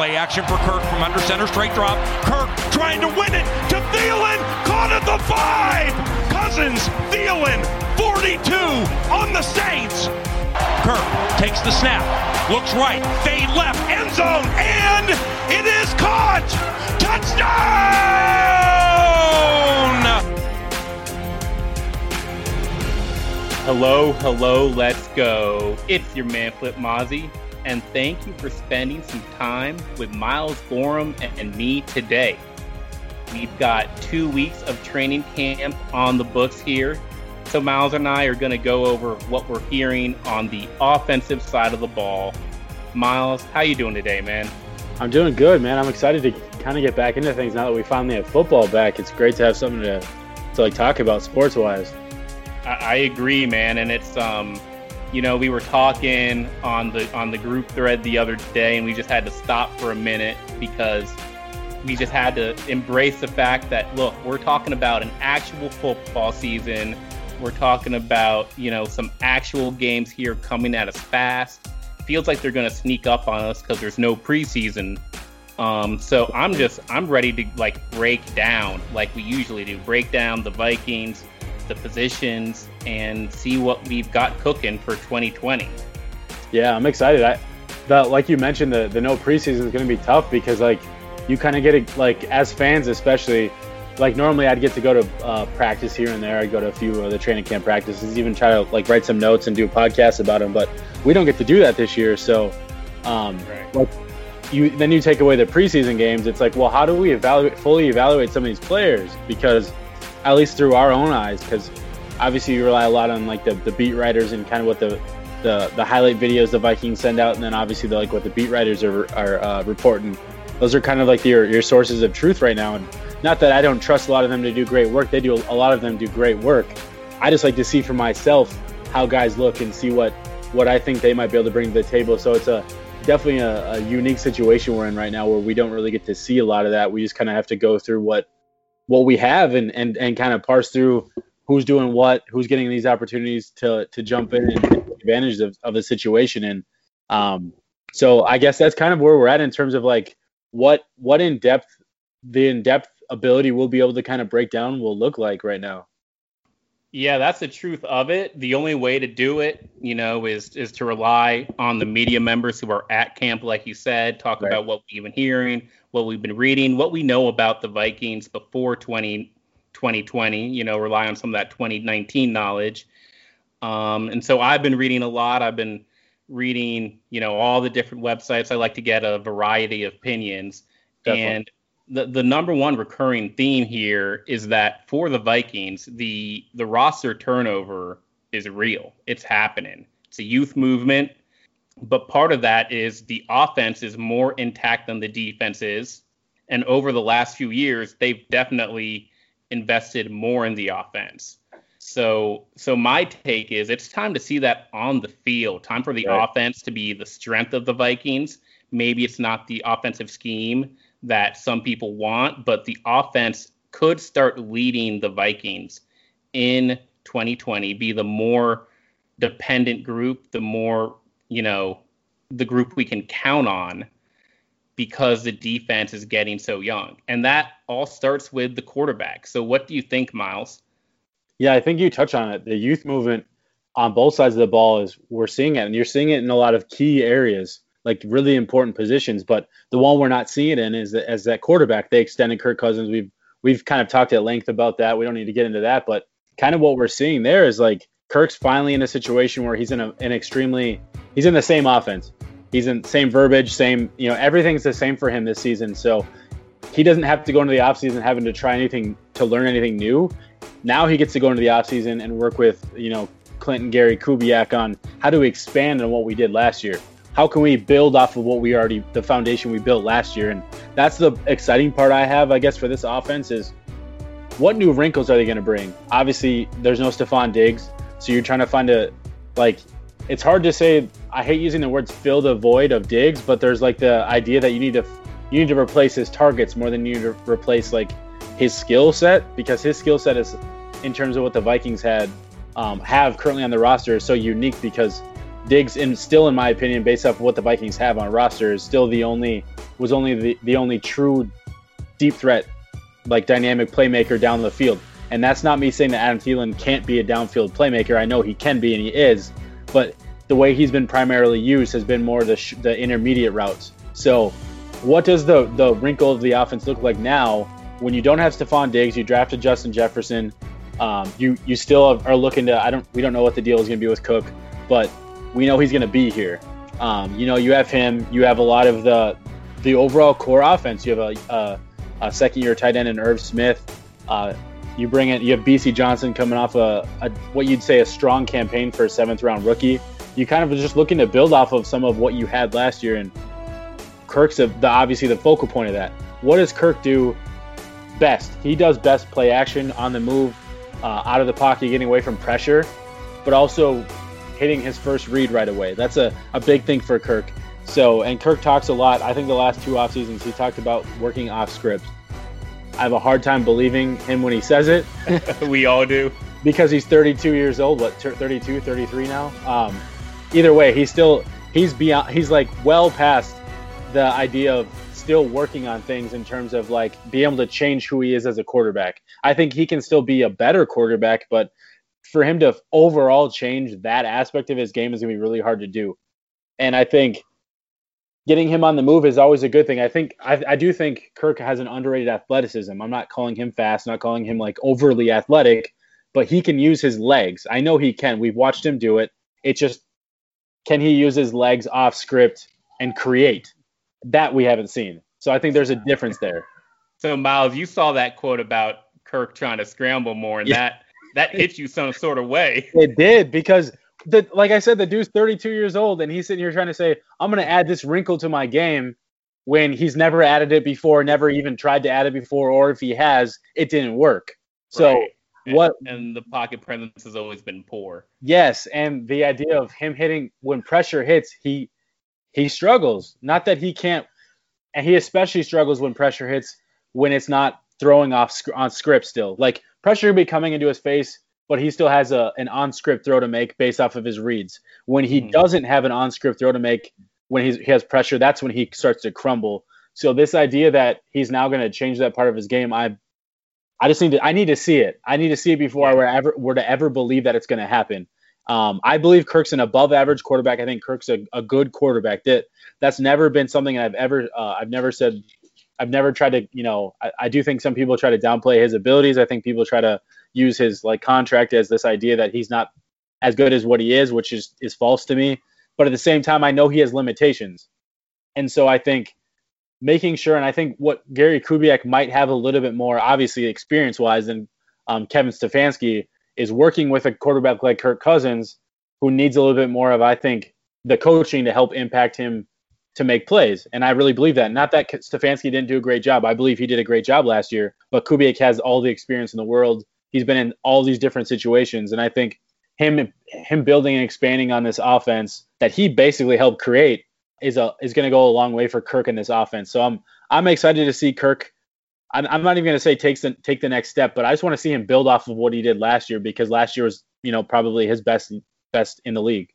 Play action for Kirk from under center, straight drop. Kirk trying to win it to Thielen, caught at the five. Cousins, Thielen, 42 on the Saints. Kirk takes the snap, looks right, fade left, end zone, and it is caught. Touchdown! Hello, hello, let's go. It's your man Flip Mozzie, and thank you for spending some time with Miles Gorham and me today. We've got two weeks of training camp on the books here. So Miles and I are going to go over what we're hearing on the offensive side of the ball. Miles, how you doing today, man? I'm doing good, man. I'm excited to kind of get back into things now that we finally have football back. It's great to have something to to like talk about sports wise. I, I agree, man, and it's um, you know, we were talking on the on the group thread the other day, and we just had to stop for a minute because we just had to embrace the fact that look, we're talking about an actual football season. We're talking about you know some actual games here coming at us fast. Feels like they're going to sneak up on us because there's no preseason. Um, so I'm just I'm ready to like break down like we usually do, break down the Vikings, the positions, and see what we've got cooking for 2020. Yeah, I'm excited. I, the, like you mentioned, the the no preseason is going to be tough because like you kind of get it like as fans especially. Like normally, I'd get to go to uh, practice here and there. I'd go to a few of the training camp practices, even try to like write some notes and do podcasts about them. But we don't get to do that this year. So, um, Right. like you then you take away the preseason games. It's like, well, how do we evaluate fully evaluate some of these players? Because at least through our own eyes, because obviously you rely a lot on like the, the beat writers and kind of what the, the the highlight videos the Vikings send out, and then obviously the, like what the beat writers are are uh, reporting. Those are kind of like your your sources of truth right now. And not that I don't trust a lot of them to do great work. They do a lot of them do great work. I just like to see for myself how guys look and see what what I think they might be able to bring to the table. So it's a definitely a, a unique situation we're in right now where we don't really get to see a lot of that. We just kind of have to go through what what we have and and and kind of parse through who's doing what, who's getting these opportunities to to jump in and take advantage of, of the situation. And um, so I guess that's kind of where we're at in terms of like what what in depth the in depth ability we'll be able to kind of break down will look like right now. Yeah, that's the truth of it. The only way to do it, you know, is is to rely on the media members who are at camp, like you said, talk Right. about what we've been hearing, what we've been reading, what we know about the Vikings before 20, 2020, you know, rely on some of that 2019 knowledge. Um, and so I've been reading a lot. I've been reading, you know, all the different websites. I like to get a variety of opinions. Definitely. And the, the number one recurring theme here is that for the Vikings, the the roster turnover is real. It's happening. It's a youth movement, but part of that is the offense is more intact than the defense is. And over the last few years, they've definitely invested more in the offense. So so my take is it's time to see that on the field. Time for the Right. offense to be the strength of the Vikings. Maybe it's not the offensive scheme that some people want, but the offense could start leading the Vikings in 2020, be the more dependent group, the more, you know, the group we can count on because the defense is getting so young. And that all starts with the quarterback. So what do you think, Miles? Yeah, I think you touch on it. The youth movement on both sides of the ball is we're seeing it, and you're seeing it in a lot of key areas, like really important positions. But the one we're not seeing it in is that, as that quarterback. They extended Kirk Cousins. We've we've kind of talked at length about that. We don't need to get into that, but kind of what we're seeing there is like Kirk's finally in a situation where he's in a, an extremely he's in the same offense. He's in same verbiage, same you know everything's the same for him this season. So he doesn't have to go into the offseason having to try anything to learn anything new. Now he gets to go into the offseason and work with, you know, Clinton, Gary, Kubiak on how do we expand on what we did last year? How can we build off of what we already, the foundation we built last year? And that's the exciting part I have, I guess, for this offense is what new wrinkles are they going to bring? Obviously, there's no Stefon Diggs. So you're trying to find a, like, it's hard to say, I hate using the words fill the void of Diggs, but there's like the idea that you need to, you need to replace his targets more than you need to replace like his skill set because his skill set is in terms of what the Vikings had um, have currently on the roster is so unique because Diggs and still in my opinion based off of what the Vikings have on roster is still the only was only the, the only true deep threat, like dynamic playmaker down the field. And that's not me saying that Adam Thielen can't be a downfield playmaker. I know he can be and he is, but the way he's been primarily used has been more the sh- the intermediate routes. So, what does the the wrinkle of the offense look like now when you don't have Stefon Diggs? You drafted Justin Jefferson. Um, you you still are looking to. I don't. We don't know what the deal is going to be with Cook, but we know he's going to be here. Um, you know, you have him. You have a lot of the the overall core offense. You have a, a, a second year tight end in Irv Smith. Uh, you bring in. You have Bisi Johnson coming off a, a what you'd say a strong campaign for a seventh round rookie you kind of just looking to build off of some of what you had last year, and Kirk's a, the obviously the focal point of that. What does Kirk do best? He does best play action on the move, uh, out of the pocket, getting away from pressure, but also hitting his first read right away. That's a, a big thing for Kirk. So, and Kirk talks a lot. I think the last two off seasons, he talked about working off script. I have a hard time believing him when he says it. we all do. Because he's 32 years old, what, 32, 33 now? Um, either way, he's still he's beyond he's like well past the idea of still working on things in terms of like being able to change who he is as a quarterback. I think he can still be a better quarterback, but for him to overall change that aspect of his game is going to be really hard to do. And I think getting him on the move is always a good thing. I think I, I do think Kirk has an underrated athleticism. I'm not calling him fast, not calling him like overly athletic, but he can use his legs. I know he can. We've watched him do it. It just can he use his legs off script and create? That we haven't seen. So I think there's a difference there. So Miles, you saw that quote about Kirk trying to scramble more, and yeah. that that hit you some sort of way. It did because the like I said, the dude's 32 years old, and he's sitting here trying to say, "I'm going to add this wrinkle to my game." When he's never added it before, never even tried to add it before, or if he has, it didn't work. So right what and the pocket presence has always been poor. Yes, and the idea of him hitting when pressure hits, he he struggles. Not that he can't, and he especially struggles when pressure hits when it's not throwing off on script still. Like pressure will be coming into his face, but he still has a an on script throw to make based off of his reads. When he mm-hmm. doesn't have an on script throw to make when he's, he has pressure, that's when he starts to crumble. So this idea that he's now going to change that part of his game, I I just need to I need to see it. I need to see it before I were ever were to ever believe that it's going to happen. Um, I believe Kirk's an above average quarterback. I think Kirk's a, a good quarterback. That that's never been something I've ever uh, I've never said I've never tried to you know I, I, do think some people try to downplay his abilities. I think people try to use his like contract as this idea that he's not as good as what he is, which is is false to me. But at the same time, I know he has limitations, and so I think making sure, and I think what Gary Kubiak might have a little bit more, obviously experience wise, than um, Kevin Stefanski is working with a quarterback like Kirk Cousins, who needs a little bit more of, I think, the coaching to help impact him to make plays. And I really believe that. Not that Stefanski didn't do a great job. I believe he did a great job last year, but Kubiak has all the experience in the world. He's been in all these different situations, and I think him him building and expanding on this offense that he basically helped create is a is going to go a long way for Kirk in this offense. So I'm I'm excited to see Kirk. I'm, I'm not even going to say takes the, take the next step, but I just want to see him build off of what he did last year because last year was you know probably his best best in the league.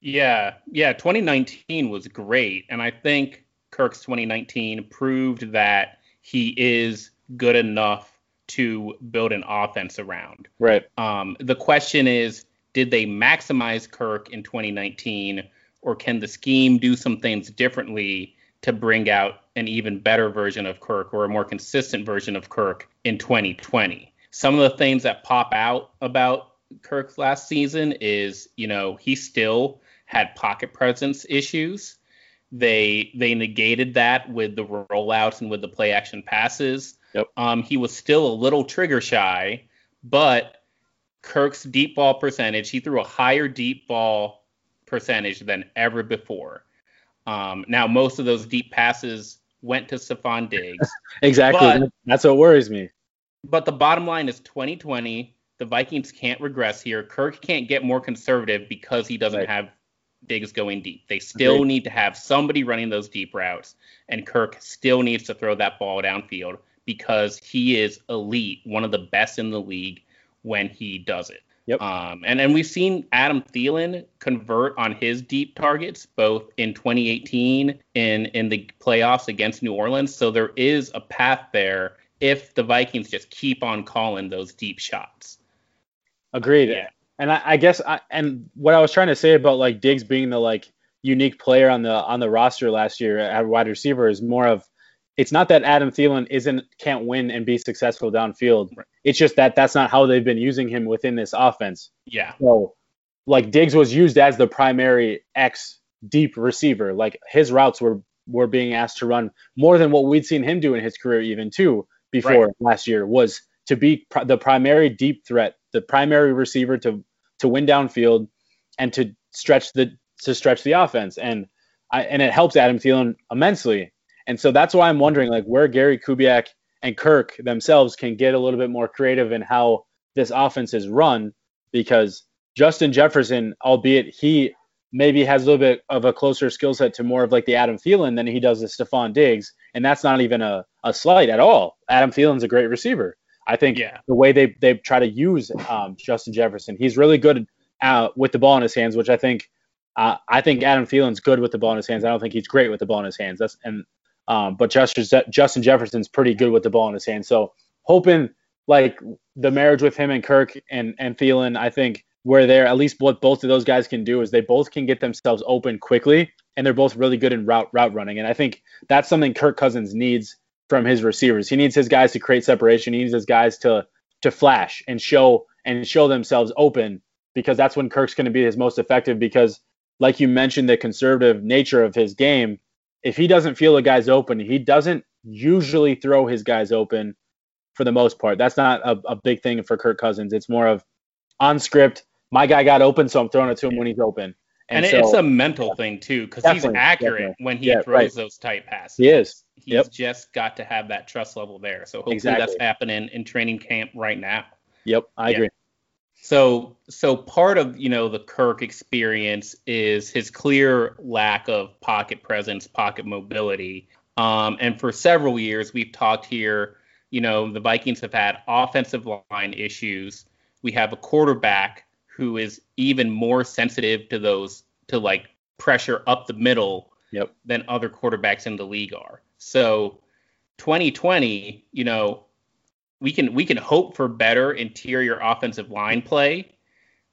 Yeah, yeah. 2019 was great, and I think Kirk's 2019 proved that he is good enough to build an offense around. Right. Um, the question is, did they maximize Kirk in 2019? Or can the scheme do some things differently to bring out an even better version of Kirk or a more consistent version of Kirk in 2020? Some of the things that pop out about Kirk last season is, you know, he still had pocket presence issues. They they negated that with the rollouts and with the play action passes. Yep. Um, he was still a little trigger shy, but Kirk's deep ball percentage, he threw a higher deep ball percentage than ever before. Um, now, most of those deep passes went to Stefon Diggs. exactly. But, That's what worries me. But the bottom line is 2020. The Vikings can't regress here. Kirk can't get more conservative because he doesn't right. have Diggs going deep. They still Agreed. need to have somebody running those deep routes, and Kirk still needs to throw that ball downfield because he is elite, one of the best in the league when he does it. Yep. Um, and and we've seen Adam Thielen convert on his deep targets both in 2018 in in the playoffs against New Orleans. So there is a path there if the Vikings just keep on calling those deep shots. Agreed. Yeah. And I, I guess I, and what I was trying to say about like Diggs being the like unique player on the on the roster last year at wide receiver is more of it's not that Adam Thielen isn't can't win and be successful downfield. Right. It's just that that's not how they've been using him within this offense. Yeah. So, like Diggs was used as the primary X deep receiver. Like his routes were were being asked to run more than what we'd seen him do in his career, even too before Right. last year was to be pr- the primary deep threat, the primary receiver to to win downfield and to stretch the to stretch the offense. And I and it helps Adam Thielen immensely. And so that's why I'm wondering like where Gary Kubiak and Kirk themselves can get a little bit more creative in how this offense is run because Justin Jefferson, albeit he maybe has a little bit of a closer skill set to more of like the Adam Thielen than he does the Stefon Diggs, and that's not even a, a slight at all. Adam Thielen's a great receiver. I think Yeah. the way they they try to use um, Justin Jefferson, he's really good uh, with the ball in his hands, which I think uh, I think Adam Thielen's good with the ball in his hands. I don't think he's great with the ball in his hands. That's and um, but Justin Jefferson's pretty good with the ball in his hand. So hoping like the marriage with him and Kirk and and Thielen, I think where they're at least what both of those guys can do is they both can get themselves open quickly, and they're both really good in route route running. And I think that's something Kirk Cousins needs from his receivers. He needs his guys to create separation. He needs his guys to to flash and show and show themselves open because that's when Kirk's going to be his most effective. Because like you mentioned, the conservative nature of his game. If he doesn't feel a guy's open, he doesn't usually throw his guys open for the most part. That's not a, a big thing for Kirk Cousins. It's more of on script. My guy got open, so I'm throwing it to him when he's open. And, so it's a mental thing too, because he's accurate definitely. when he Yeah, throws right. those tight passes. he is. He's Yep. just got to have that trust level there. So hopefully that's happening in training camp right now. Yep, I Yeah. agree. So so part of you know the Kirk experience is his clear lack of pocket presence, pocket mobility. Um, and for several years we've talked here, you know, the Vikings have had offensive line issues. We have a quarterback who is even more sensitive to those to like pressure up the middle Yep. than other quarterbacks in the league are. So 2020, you know, we can we can hope for better interior offensive line play.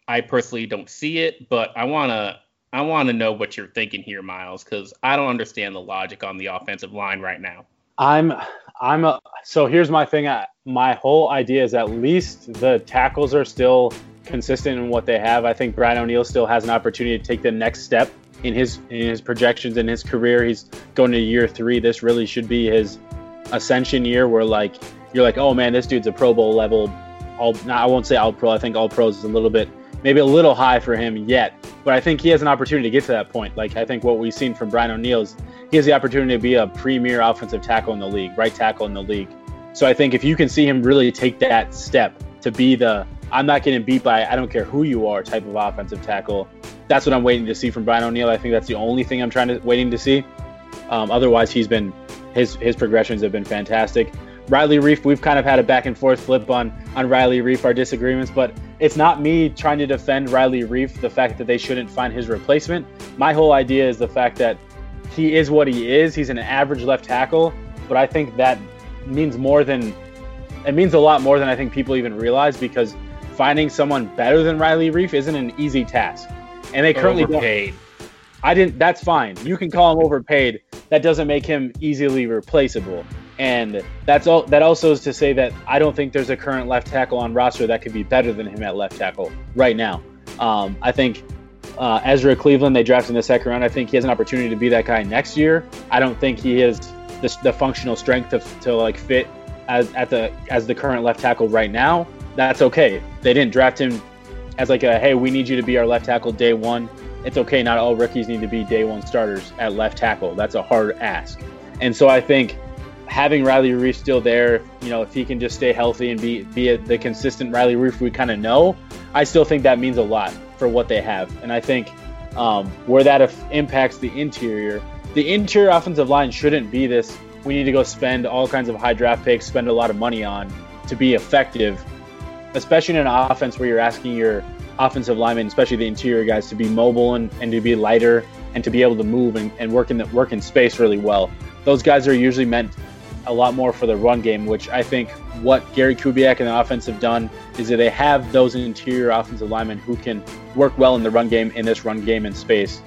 I personally don't see it, but I wanna I wanna know what you're thinking here, Miles, because I don't understand the logic on the offensive line right now. I'm I'm a, so here's my thing. I, my whole idea is at least the tackles are still consistent in what they have. I think Brian O'Neill still has an opportunity to take the next step in his in his projections in his career. He's going to year three. This really should be his ascension year, where like you're like, oh man, this dude's a Pro Bowl level. All I won't say all pro. I think all pros is a little bit maybe a little high for him yet. But I think he has an opportunity to get to that point. Like I think what we've seen from Brian O'Neill is he has the opportunity to be a premier offensive tackle in the league, right tackle in the league. So I think if you can see him really take that step to be the I'm not getting beat by I don't care who you are type of offensive tackle, that's what I'm waiting to see from Brian O'Neill. I think that's the only thing I'm trying to waiting to see. Um, otherwise, he's been his his progressions have been fantastic. Riley Reiff, we've kind of had a back and forth flip on on Riley Reiff, our disagreements, but it's not me trying to defend Riley Reiff, the fact that they shouldn't find his replacement. My whole idea is the fact that he is what he is. He's an average left tackle, but I think that means more than it means a lot more than I think people even realize because finding someone better than Riley Reef isn't an easy task. And they currently don't overpaid. I didn't. That's fine. You can call him overpaid. That doesn't make him easily replaceable. And that's all. That also is to say that I don't think there's a current left tackle on roster that could be better than him at left tackle right now. Um, I think uh, Ezra Cleveland they drafted in the second round. I think he has an opportunity to be that guy next year. I don't think he has the, the functional strength to, to like fit as at the as the current left tackle right now. That's okay. They didn't draft him as like a hey, we need you to be our left tackle day one it's okay. Not all rookies need to be day one starters at left tackle. That's a hard ask. And so I think having Riley Reiff still there, you know, if he can just stay healthy and be be a, the consistent Riley Reiff we kind of know, I still think that means a lot for what they have. And I think um, where that impacts the interior, the interior offensive line shouldn't be this. We need to go spend all kinds of high draft picks, spend a lot of money on to be effective. especially in an offense where you're asking your offensive linemen, especially the interior guys, to be mobile and, and to be lighter and to be able to move and, and work in the, work in space really well. Those guys are usually meant a lot more for the run game, which I think what Gary Kubiak and the offense have done is that they have those interior offensive linemen who can work well in the run game in this run game in space.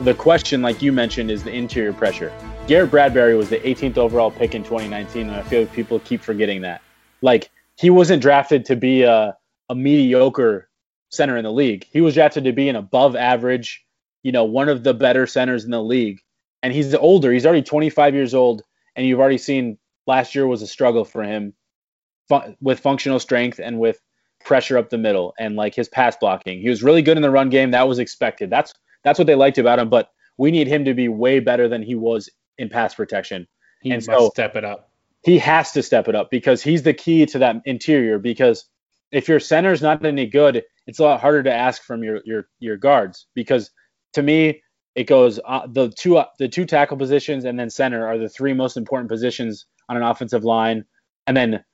The question, like you mentioned, is the interior pressure. Garrett Bradbury was the 18th overall pick in 2019, and I feel like people keep forgetting that. Like he wasn't drafted to be a, a mediocre center in the league. He was drafted to be an above average, you know, one of the better centers in the league. And he's older. He's already 25 years old, and you've already seen last year was a struggle for him fu- with functional strength and with pressure up the middle and like his pass blocking. He was really good in the run game. That was expected. That's that's what they liked about him. But we need him to be way better than he was in pass protection. He and must so step it up. He has to step it up because he's the key to that interior. Because if your center's not any good, it's a lot harder to ask from your your your guards. Because to me, it goes uh, the two uh, the two tackle positions and then center are the three most important positions on an offensive line, and then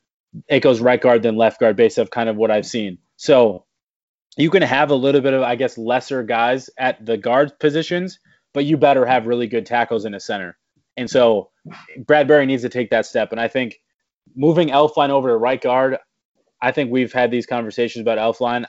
it goes right guard then left guard based off kind of what I've seen. So you can have a little bit of I guess lesser guys at the guard positions, but you better have really good tackles in a center. And so Bradbury needs to take that step. And I think moving Elflein over to right guard, I think we've had these conversations about Elflein.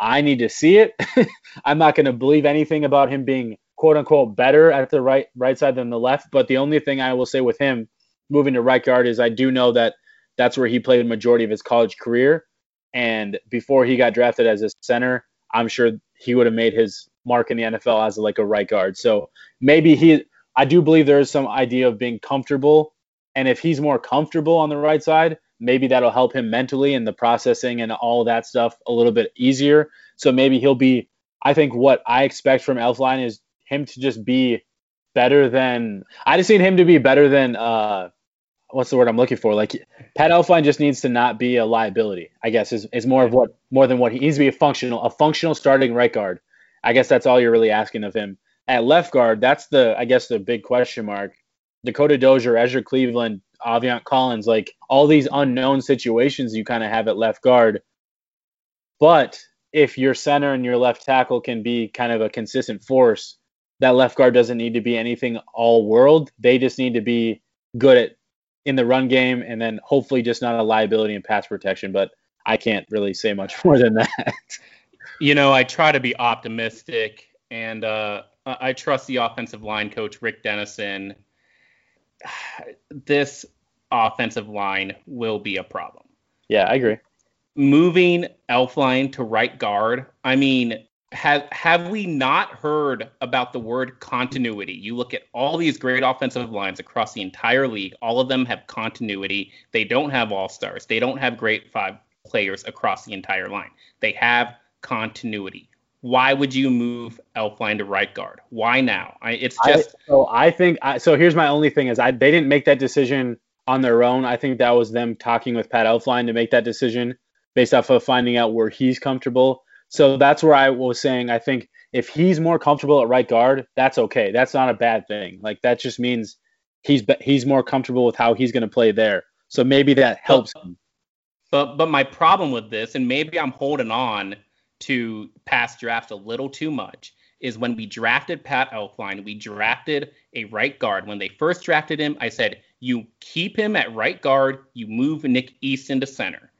I need to see it. I'm not going to believe anything about him being quote unquote better at the right right side than the left. But the only thing I will say with him moving to right guard is I do know that that's where he played the majority of his college career. And before he got drafted as a center, I'm sure he would have made his mark in the NFL as like a right guard. So maybe he, I do believe there is some idea of being comfortable. And if he's more comfortable on the right side, maybe that'll help him mentally and the processing and all that stuff a little bit easier. So maybe he'll be, I think what I expect from Elflein is him to just be better than, I just need him to be better than, uh, what's the word I'm looking for? Like Pat Elflein just needs to not be a liability. I guess is, is more of what more than what he needs to be a functional a functional starting right guard. I guess that's all you're really asking of him. At left guard, that's the I guess the big question mark. Dakota Dozier, Ezra Cleveland, Aviante Collins, like all these unknown situations you kind of have at left guard. But if your center and your left tackle can be kind of a consistent force, that left guard doesn't need to be anything all world. They just need to be good at in the run game and then hopefully just not a liability in pass protection. But I can't really say much more than that. You know, I try to be optimistic and uh, I trust the offensive line coach, Rick Dennison. This offensive line will be a problem. Yeah, I agree. Moving Elflein to right guard, I mean, have have we not heard about the word continuity? You look at all these great offensive lines across the entire league, all of them have continuity. They don't have all stars. They don't have great five players across the entire line. They have continuity. Why would you move Elflein to right guard? Why now? I, it's just I, so I think I, so. Here's my only thing is I they didn't make that decision on their own. I think that was them talking with Pat Elflein to make that decision based off of finding out where he's comfortable so that's where I was saying I think if he's more comfortable at right guard, that's okay. That's not a bad thing. Like that just means he's he's more comfortable with how he's going to play there. So maybe that helps but, him. But but my problem with this, and maybe I'm holding on to past drafts a little too much, is when we drafted Pat Elflein, we drafted a right guard. When they first drafted him, I said you keep him at right guard, you move Nick Easton to center.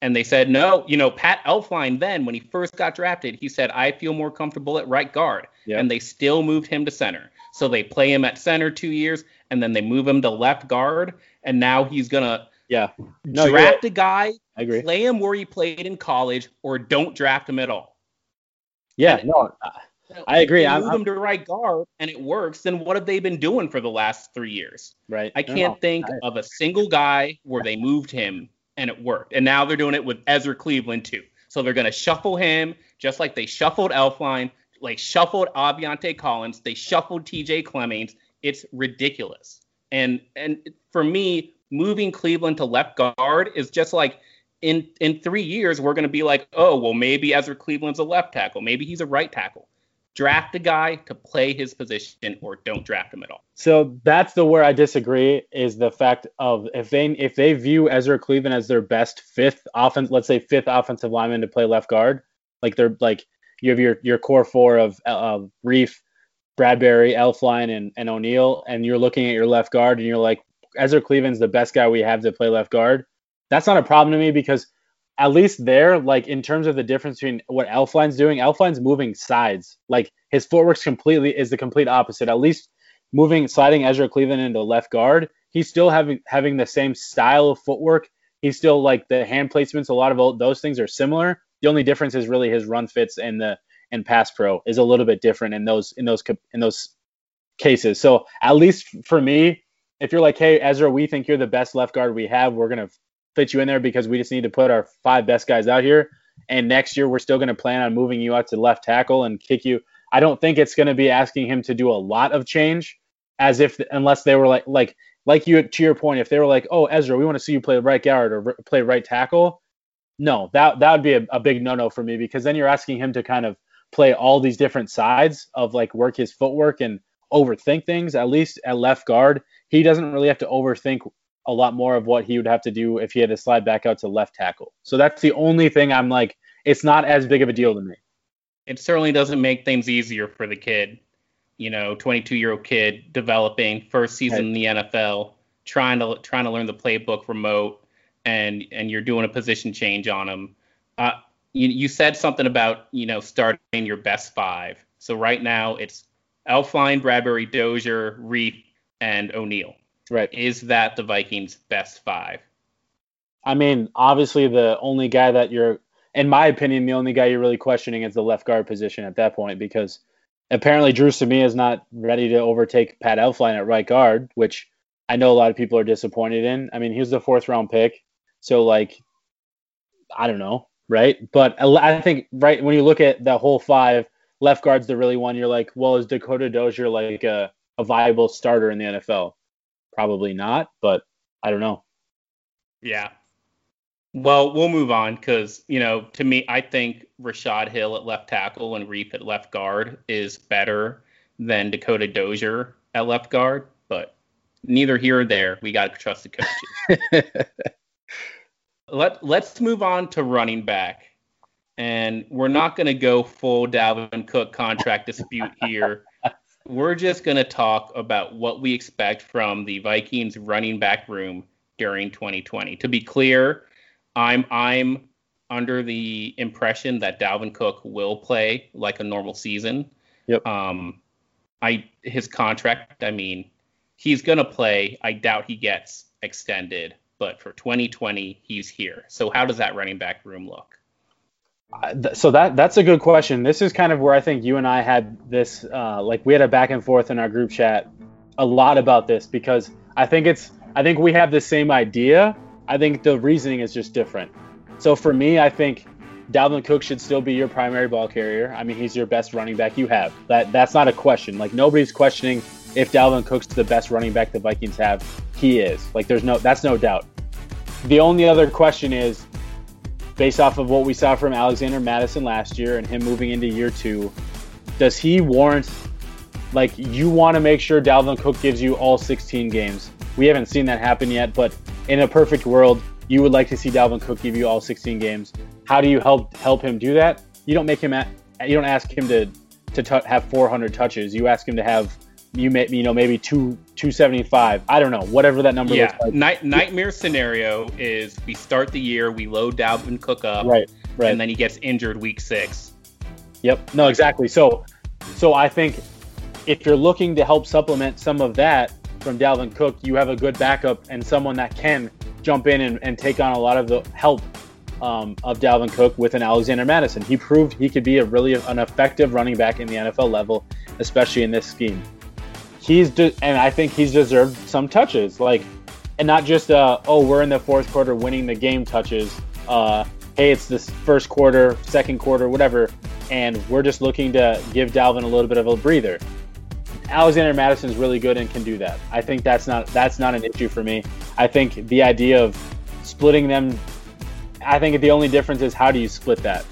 And they said, no, you know, Pat Elflein then, when he first got drafted, he said, I feel more comfortable at right guard. Yep. And they still moved him to center. So they play him at center two years, and then they move him to left guard. And now he's going to yeah. no, draft a guy, I agree. play him where he played in college, or don't draft him at all. Yeah, and, no, I agree. Move him to right guard, and it works. Then what have they been doing for the last three years? Right. I can't no, think I, of a single guy where they moved him and it worked. And now they're doing it with Ezra Cleveland too. So they're going to shuffle him just like they shuffled Elflein, like shuffled Aviante Collins, they shuffled TJ Clemmings. It's ridiculous. And and for me, moving Cleveland to left guard is just like in in three years we're going to be like, oh well, maybe Ezra Cleveland's a left tackle, maybe he's a right tackle. Draft a guy to play his position or don't draft him at all. So that's the where I disagree is the fact of if they if they view Ezra Cleveland as their best fifth offense, let's say fifth offensive lineman to play left guard, like they're like you have your your core four of uh, Reiff, Bradbury, Elflein, and and O'Neill, and you're looking at your left guard and you're like Ezra Cleveland's the best guy we have to play left guard. That's not a problem to me because at least there, like in terms of the difference between what Elflein's doing, Elflein's moving sides. Like his footwork's completely is the complete opposite. At least moving sliding Ezra Cleveland into left guard, he's still having having the same style of footwork. He's still like the hand placements. A lot of those things are similar. The only difference is really his run fits and the and pass pro is a little bit different in those in those in those cases. So at least for me, if you're like, hey Ezra, we think you're the best left guard we have, we're gonna fit you in there because we just need to put our five best guys out here. And next year, we're still going to plan on moving you out to left tackle and kick you. I don't think it's going to be asking him to do a lot of change, as if unless they were like like like you to your point, if they were like, oh Ezra, we want to see you play right guard or play right tackle. No, that that would be a, a big no no for me because then you're asking him to kind of play all these different sides of like work his footwork and overthink things. At least at left guard, he doesn't really have to overthink a lot more of what he would have to do if he had to slide back out to left tackle. So that's the only thing I'm like, it's not as big of a deal to me. It certainly doesn't make things easier for the kid. You know, 22 year old kid developing first season right. in the NFL, trying to trying to learn the playbook remote, and and you're doing a position change on him. Uh, you, you said something about you know starting your best five. So right now it's Elflein, Bradbury, Dozier, Reiff, and O'Neill. Right. Is that the Vikings' best five? I mean, obviously, the only guy that you're, in my opinion, the only guy you're really questioning is the left guard position at that point because apparently Dru Samia is not ready to overtake Pat Elflein at right guard, which I know a lot of people are disappointed in. I mean, he was the fourth round pick, so like, I don't know, right? But I think right when you look at the whole five, left guard's the really one. You're like, well, is Dakota Dozier like a, a viable starter in the NFL? Probably not, but I don't know. Yeah. Well, we'll move on because, you know, to me, I think Rashod Hill at left tackle and Reiff at left guard is better than Dakota Dozier at left guard, but neither here or there. We got to trust the coaches. Let, let's move on to running back. And we're not going to go full Dalvin Cook contract dispute here we're just going to talk about what we expect from the Vikings running back room during 2020. To be clear, I'm I'm under the impression that Dalvin Cook will play like a normal season. Yep. Um, I his contract. I mean, he's gonna play. I doubt he gets extended, but for 2020, he's here. So how does that running back room look? So that that's a good question. This is kind of where I think you and I had this, uh, like we had a back and forth in our group chat a lot about this because I think it's I think we have the same idea. I think the reasoning is just different. So for me, I think Dalvin Cook should still be your primary ball carrier. I mean, he's your best running back you have. That that's not a question. Like nobody's questioning if Dalvin Cook's the best running back the Vikings have. He is. Like there's no that's no doubt. The only other question is based off of what we saw from Alexander Mattison last year and him moving into year two, does he warrant like you want to make sure Dalvin Cook gives you all 16 games? We haven't seen that happen yet, but in a perfect world, you would like to see Dalvin Cook give you all 16 games. How do you help help him do that? You don't make him at, you don't ask him to to t- have 400 touches. You ask him to have you may you know maybe two 275 i don't know whatever that number yeah like. Night, nightmare scenario is we start the year we load dalvin cook up right right. and then he gets injured week six. Yep no exactly. So so i think if you're looking to help supplement some of that from dalvin cook you have a good backup and someone that can jump in and, and take on a lot of the help um, of Dalvin Cook with an Alexander Mattison. He proved he could be a really an effective running back in the NFL level, especially in this scheme he's de- and I think he's deserved some touches, like, and not just uh, oh we're in the fourth quarter winning the game touches. Uh, hey, it's this first quarter, second quarter, whatever, and we're just looking to give Dalvin a little bit of a breather. Alexander Mattison's really good and can do that. I think that's not that's not an issue for me. I think the idea of splitting them, I think the only difference is how do you split that.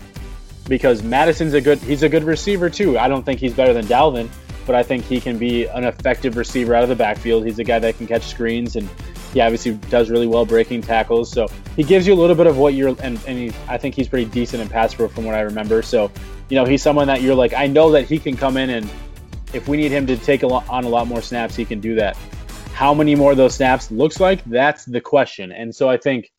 because Mattison's a good he's a good receiver too. I don't think he's better than Dalvin, but I think he can be an effective receiver out of the backfield. He's a guy that can catch screens and he obviously does really well breaking tackles. So he gives you a little bit of what you're and, and he, I think he's pretty decent in pass pro from what I remember. So, you know, he's someone that you're like I know that he can come in and if we need him to take a lot, on a lot more snaps, he can do that. How many more of those snaps looks like? That's the question. And so I think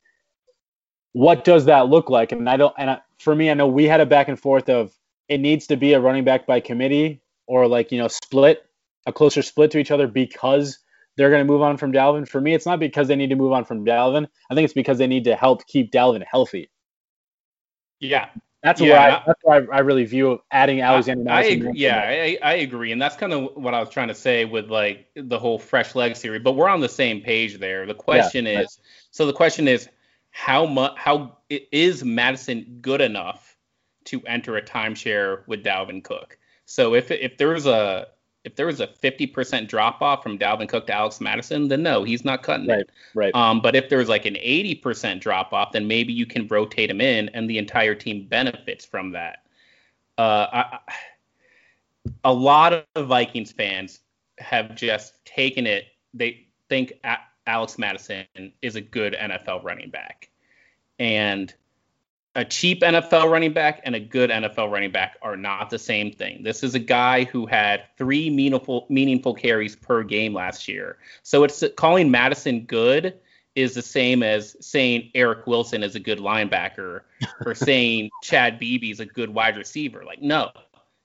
what does that look like? And I don't and I, for me, I know we had a back and forth of it needs to be a running back by committee or like you know split a closer split to each other because they're going to move on from Dalvin. For me, it's not because they need to move on from Dalvin. I think it's because they need to help keep Dalvin healthy. Yeah, that's yeah, why I, that's why I really view adding Alexander. I, I agree, yeah, I, I, agree, and that's kind of what I was trying to say with like the whole fresh leg theory. But we're on the same page there. The question yeah, is, right. so the question is, how much? How is Mattison good enough to enter a timeshare with Dalvin Cook? So if if there's a if there was a 50% drop off from Dalvin Cook to Alex Mattison, then no, he's not cutting right, it. Right. Um, but if there's like an 80% drop off, then maybe you can rotate him in, and the entire team benefits from that. Uh, I, a lot of Vikings fans have just taken it. They think Alex Mattison is a good NFL running back, and a cheap NFL running back and a good NFL running back are not the same thing. This is a guy who had three meaningful meaningful carries per game last year. So it's calling Mattison good is the same as saying Eric Wilson is a good linebacker or saying Chad Beebe is a good wide receiver. Like no,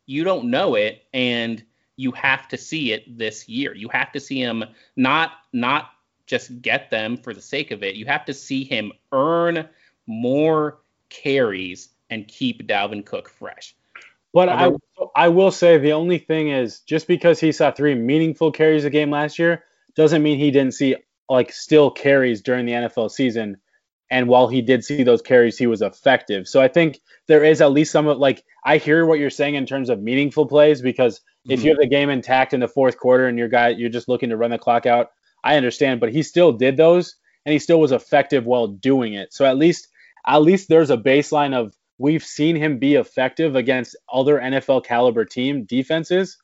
you don't know it and you have to see it this year. You have to see him not not just get them for the sake of it. You have to see him earn more carries and keep Dalvin Cook fresh. But I, I will say the only thing is just because he saw three meaningful carries a game last year doesn't mean he didn't see like still carries during the NFL season. And while he did see those carries, he was effective. So I think there is at least some of like I hear what you're saying in terms of meaningful plays because if mm-hmm. you have the game intact in the fourth quarter and your guy you're just looking to run the clock out, I understand. But he still did those and he still was effective while doing it. So at least at least there's a baseline of we've seen him be effective against other NFL caliber team defenses.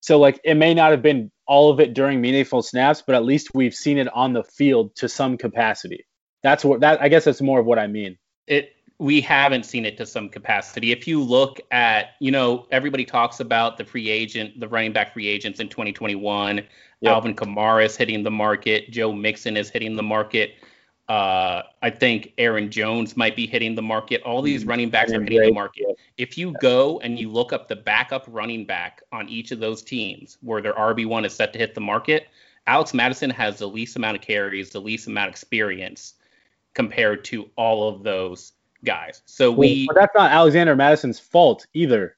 So like it may not have been all of it during meaningful snaps, but at least we've seen it on the field to some capacity. That's what that I guess that's more of what I mean. It we haven't seen it to some capacity. If you look at, you know, everybody talks about the free agent, the running back free agents in 2021. Yep. Alvin Kamara is hitting the market. Joe Mixon is hitting the market. Uh, I think Aaron Jones might be hitting the market. All these mm-hmm. running backs are hitting the market. If you go and you look up the backup running back on each of those teams where their RB1 is set to hit the market, Alex Mattison has the least amount of carries, the least amount of experience compared to all of those guys. So we. But that's not Alexander Mattison's fault either.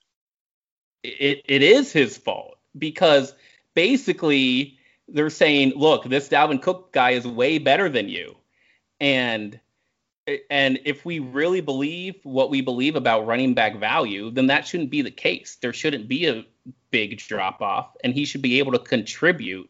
It, it is his fault because basically they're saying, look, this Dalvin Cook guy is way better than you and and if we really believe what we believe about running back value, then that shouldn't be the case. There shouldn't be a big drop off, and he should be able to contribute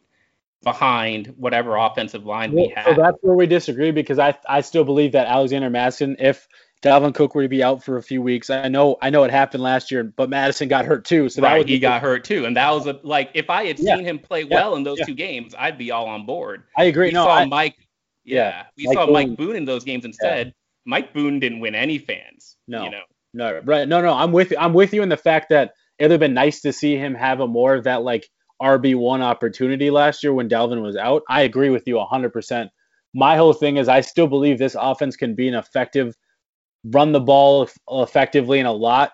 behind whatever offensive line well, we have. So that's where we disagree because I I still believe that Alexander Mattison, if Dalvin Cook were to be out for a few weeks, I know I know it happened last year, but Mattison got hurt too. So right, he got hurt too, and that was a like if I had yeah. seen him play yeah. well in those yeah. two games, I'd be all on board. I agree. We no, saw I, Mike yeah, we Mike saw Boone. Mike Boone in those games instead. Yeah. Mike Boone didn't win any fans. No, you know? no, right? No, no. I'm with you. I'm with you in the fact that it would have been nice to see him have a more of that like RB one opportunity last year when Dalvin was out. I agree with you 100%. My whole thing is I still believe this offense can be an effective, run the ball effectively and a lot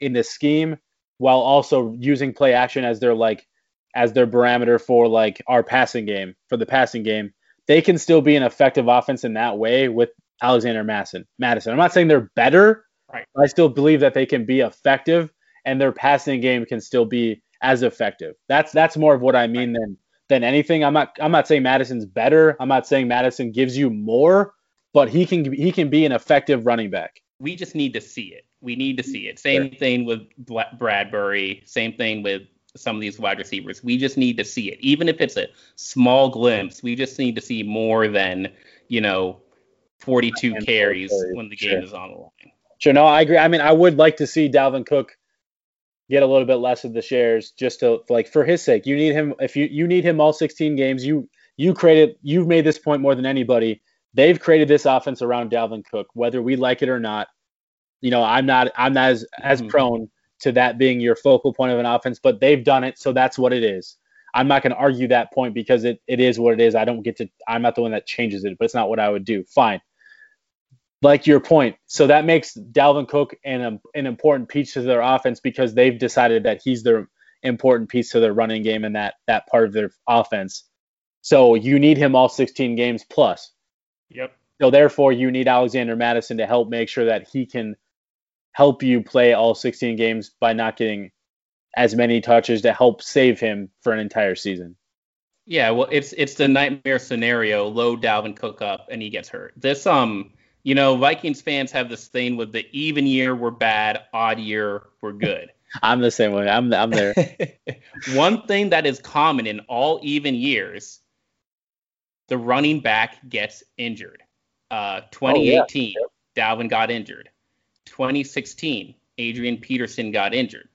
in this scheme while also using play action as their like as their parameter for like our passing game for the passing game they can still be an effective offense in that way with Alexander Madison. Mattison. I'm not saying they're better. Right. I still believe that they can be effective and their passing game can still be as effective. That's that's more of what I mean right. than than anything. I'm not I'm not saying Mattison's better. I'm not saying Mattison gives you more, but he can he can be an effective running back. We just need to see it. We need to see it. Same sure. thing with Bradbury. Same thing with some of these wide receivers. We just need to see it. Even if it's a small glimpse, we just need to see more than, you know, 42 carries when the game sure. is on the line. Sure. No, I agree. I mean, I would like to see Dalvin Cook get a little bit less of the shares just to like for his sake. You need him if you you need him all 16 games. You you created you've made this point more than anybody. They've created this offense around Dalvin Cook, whether we like it or not. You know, I'm not I'm not as as mm-hmm. prone to that being your focal point of an offense, but they've done it, so that's what it is. I'm not going to argue that point because it, it is what it is. I don't get to I'm not the one that changes it, but it's not what I would do. Fine like your point. So that makes Dalvin Cook an, an important piece to their offense because they've decided that he's their important piece to their running game and that that part of their offense. So you need him all 16 games plus. Yep. So therefore you need Alexander Mattison to help make sure that he can help you play all 16 games by not getting as many touches to help save him for an entire season. Yeah, well, it's it's the nightmare scenario. Load Dalvin Cook up and he gets hurt. This um you know, Vikings fans have this thing with the even year we're bad, odd year we're good. I'm the same way. I'm I'm there. One thing that is common in all even years, the running back gets injured. Uh, 2018, oh, yeah. Dalvin got injured. 2016, Adrian Peterson got injured.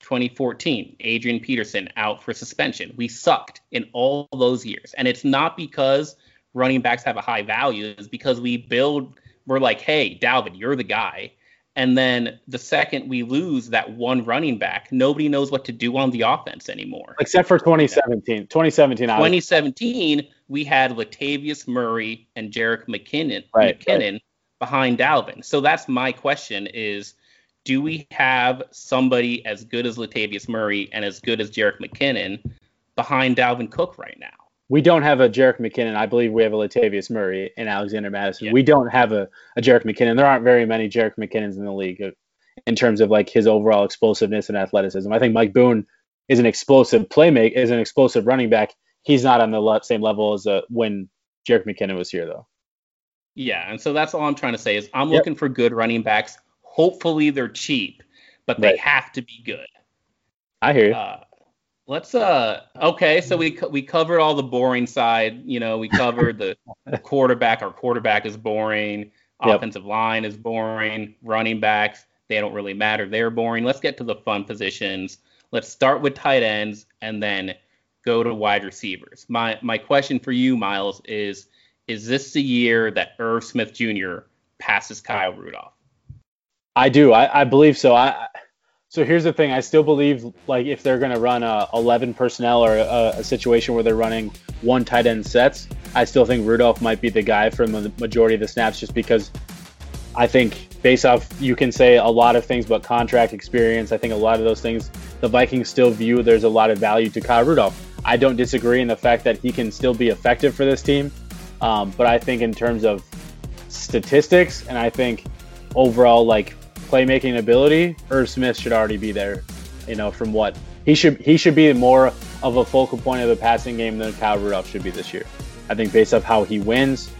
2014, Adrian Peterson out for suspension. We sucked in all those years. And it's not because running backs have a high value, it's because we build we're like, hey, Dalvin, you're the guy. And then the second we lose that one running back, nobody knows what to do on the offense anymore. Except for 2017. 2017. 2017, we had Latavius Murray and Jerick McKinnon, right, McKinnon right. Behind Dalvin. So that's my question is do we have somebody as good as Latavius Murray and as good as Jerick McKinnon behind Dalvin Cook right now? we don't have a Jerick McKinnon. I believe we have a Latavius Murray and Alexander Mattison. Yeah. We don't have a, a Jerick McKinnon. There aren't very many Jerick McKinnons in the league uh, in terms of like his overall explosiveness and athleticism. I think Mike Boone is an explosive playmaker, is an explosive running back. He's not on the same level as uh, when Jerick McKinnon was here, though. Yeah, and so that's all I'm trying to say is I'm yep. looking for good running backs. Hopefully they're cheap, but they right. have to be good. I hear you. Uh, Let's uh okay, so we we covered all the boring side. You know, we covered the quarterback. Our quarterback is boring. Yep. Offensive line is boring. Running backs, they don't really matter. They're boring. Let's get to the fun positions. Let's start with tight ends and then go to wide receivers. My my question for you, Miles, is is this the year that Irv Smith Jr. passes Kyle Rudolph? I do. I, I believe so. I so here's the thing. I still believe like if they're going to run a 11 personnel or a, a, situation where they're running one tight end sets, I still think Rudolph might be the guy for the majority of the snaps just because I think based off you can say a lot of things but contract experience. I think a lot of those things the Vikings still view there's a lot of value to Kyle Rudolph. I don't disagree in the fact that he can still be effective for this team. Um, but I think in terms of statistics and I think overall like playmaking ability, Irv Smith should already be there. You know, from what he should he should be more of a focal point of the passing game than Kyle Rudolph should be this year. I think based off how he wins,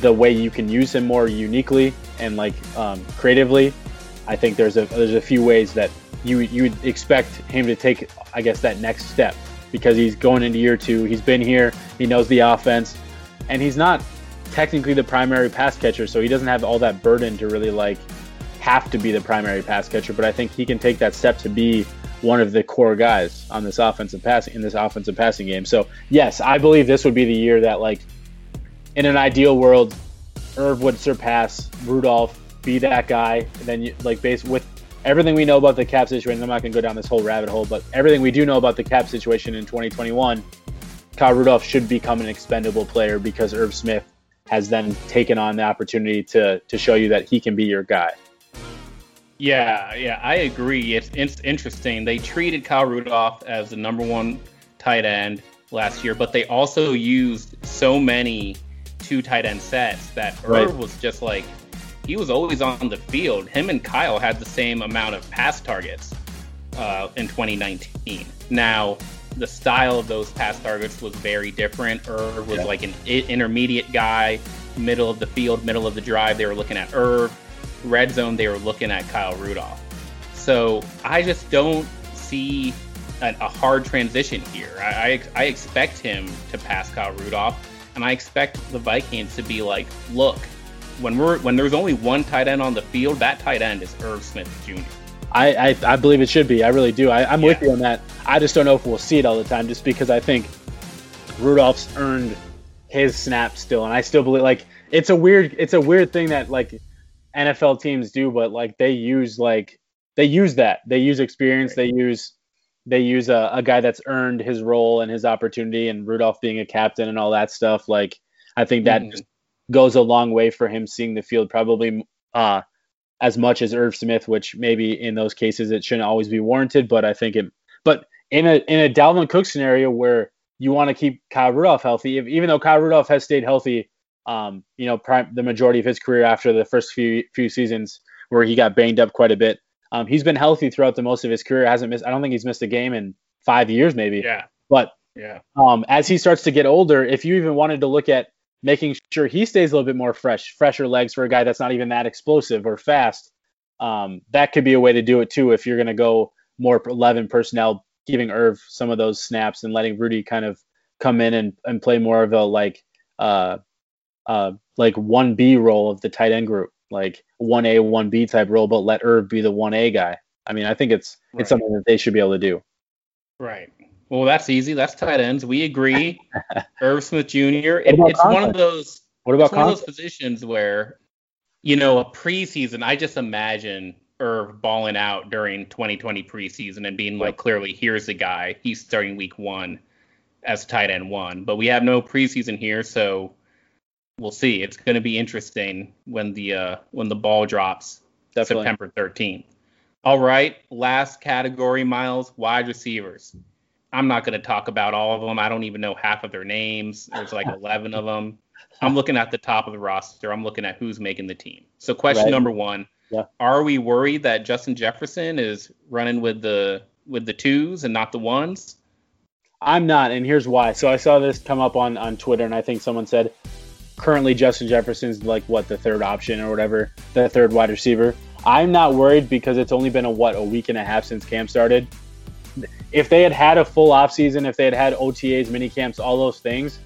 the way you can use him more uniquely and like um, creatively, I think there's a there's a few ways that you you'd expect him to take I guess that next step because he's going into year two. He's been here. He knows the offense, and he's not technically the primary pass catcher, so he doesn't have all that burden to really like have to be the primary pass catcher, but I think he can take that step to be one of the core guys on this offensive passing in this offensive passing game. So yes, I believe this would be the year that like in an ideal world, Irv would surpass Rudolph, be that guy, and then you, like base with everything we know about the cap situation. I'm not going to go down this whole rabbit hole, but everything we do know about the cap situation in 2021, Kyle Rudolph should become an expendable player because Irv Smith has then taken on the opportunity to to show you that he can be your guy. Yeah, yeah, I agree. It's, it's interesting. They treated Kyle Rudolph as the number one tight end last year, but they also used so many two tight end sets that right. Irv was just like he was always on the field. Him and Kyle had the same amount of pass targets uh, in 2019. Now, the style of those pass targets was very different. Irv was yeah. like an intermediate guy, middle of the field, middle of the drive. They were looking at Irv red zone, they were looking at Kyle Rudolph. So I just don't see a, a hard transition here. I, I, I expect him to pass Kyle Rudolph, and I expect the Vikings to be like, look, when we're when there's only one tight end on the field, that tight end is Irv Smith Jr. I, I, I believe it should be. I really do. I, am yeah. with you on that. I just don't know if we'll see it all the time, just because I think Rudolph's earned his snap still, and I still believe like it's a weird it's a weird thing that like NFL teams do, but like they use like they use that they use experience, they use they use a, a guy that's earned his role and his opportunity, and Rudolph being a captain and all that stuff. Like I think that mm-hmm. goes a long way for him seeing the field probably uh, as much as Irv Smith, which maybe in those cases it shouldn't always be warranted, but I think it. But in a in a Dalvin Cook scenario where you want to keep Kyle Rudolph healthy, if, even though Kyle Rudolph has stayed healthy, um, you know, prime, the majority of his career after the first few few seasons where he got banged up quite a bit. Um, he's been healthy throughout the most of his career. Hasn't missed. I don't think he's missed a game in five years, maybe. Yeah. But yeah. Um, as he starts to get older, if you even wanted to look at making sure he stays a little bit more fresh, fresher legs for a guy that's not even that explosive or fast, um, that could be a way to do it too. If you're going to go more 11 personnel, giving Irv some of those snaps and letting Rudy kind of come in and, and play more of a like uh, uh, like one B role of the tight end group, like one A, one B type role, but let Irv be the one A guy. I mean, I think it's right. it's something that they should be able to do. Right. Well, that's easy. That's tight ends. We agree. Irv Smith Jr. It, it's one of those. What about one of those positions where, you know, a preseason. I just imagine Irv balling out during 2020 preseason and being like, clearly, here's the guy. He's starting week one as tight end one. But we have no preseason here, so we'll see. It's going to be interesting when the uh, when the ball drops Definitely. September 13th. All right, last category, Miles, wide receivers. I'm not going to talk about all of them. I don't even know half of their names. There's like 11 of them. I'm looking at the top of the roster. I'm looking at who's making the team. So question right. number 1, yeah. are we worried that Justin Jefferson is running with the with the twos and not the ones? I'm not, and here's why. So I saw this come up on on Twitter, and I think someone said currently Justin Jefferson's like what the third option or whatever, the third wide receiver. I'm not worried because it's only been a what a week and a half since camp started. If they had had a full off season, if they had had OTAs, mini camps, all those things,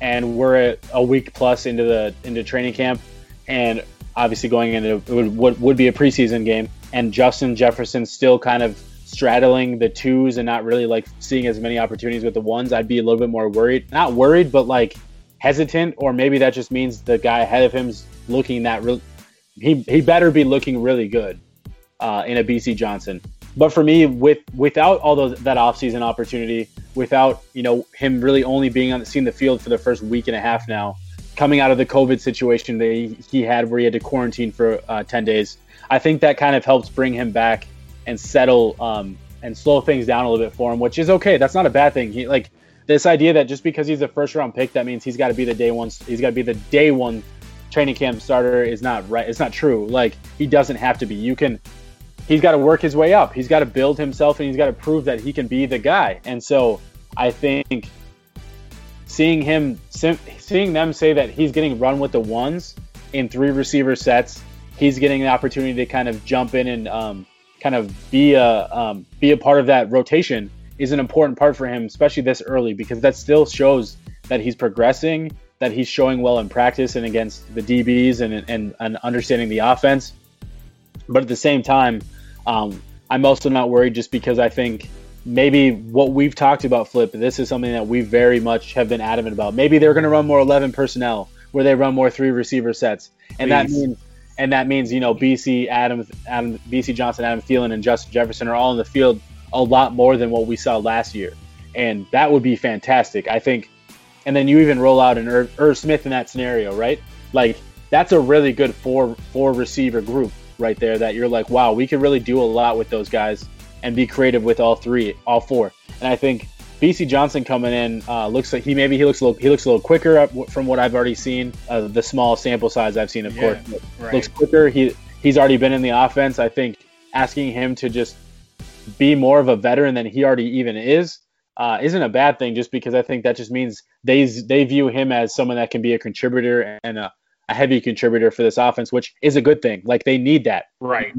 and we're a week plus into the into training camp, and obviously going into would, would, would be a preseason game, and Justin Jefferson still kind of straddling the twos and not really like seeing as many opportunities with the ones, I'd be a little bit more worried. Not worried, but like hesitant, or maybe that just means the guy ahead of him's looking that real. He he better be looking really good uh, in a Bisi Johnson. But for me, with without all those that offseason opportunity, without you know him really only being on the, seeing the field for the first week and a half now, coming out of the COVID situation that he, had where he had to quarantine for uh, ten days, I think that kind of helps bring him back and settle um, and slow things down a little bit for him, which is okay. That's not a bad thing. He like this idea that just because he's a first round pick, that means he's got to be the day one. He's got to be the day one training camp starter is not right. It's not true. Like he doesn't have to be. You can. He's got to work his way up. He's got to build himself, and he's got to prove that he can be the guy. And so I think seeing him, seeing them say that he's getting run with the ones in three receiver sets, he's getting the opportunity to kind of jump in and um, kind of be a um, be a part of that rotation is an important part for him, especially this early, because that still shows that he's progressing, that he's showing well in practice and against the DBs and, and, and understanding the offense. But at the same time, um, I'm also not worried just because I think maybe what we've talked about, Flip, this is something that we very much have been adamant about. Maybe they're going to run more 11 personnel where they run more three receiver sets. And Please. that means and that means you know Bisi Adam, Adam, Bisi Johnson, Adam Thielen, and Justin Jefferson are all in the field a lot more than what we saw last year, and that would be fantastic. I think, and then you even roll out an Irv, Irv Smith in that scenario, right? Like that's a really good four four receiver group right there. That you're like, wow, we could really do a lot with those guys and be creative with all three, all four. And I think Bisi Johnson coming in uh, looks like he maybe he looks a little he looks a little quicker from what I've already seen. Uh, the small sample size I've seen, of yeah, course, right. looks quicker. He he's already been in the offense. I think asking him to just be more of a veteran than he already even is uh, isn't a bad thing. Just because I think that just means they they view him as someone that can be a contributor and a, a heavy contributor for this offense, which is a good thing. Like they need that. Right.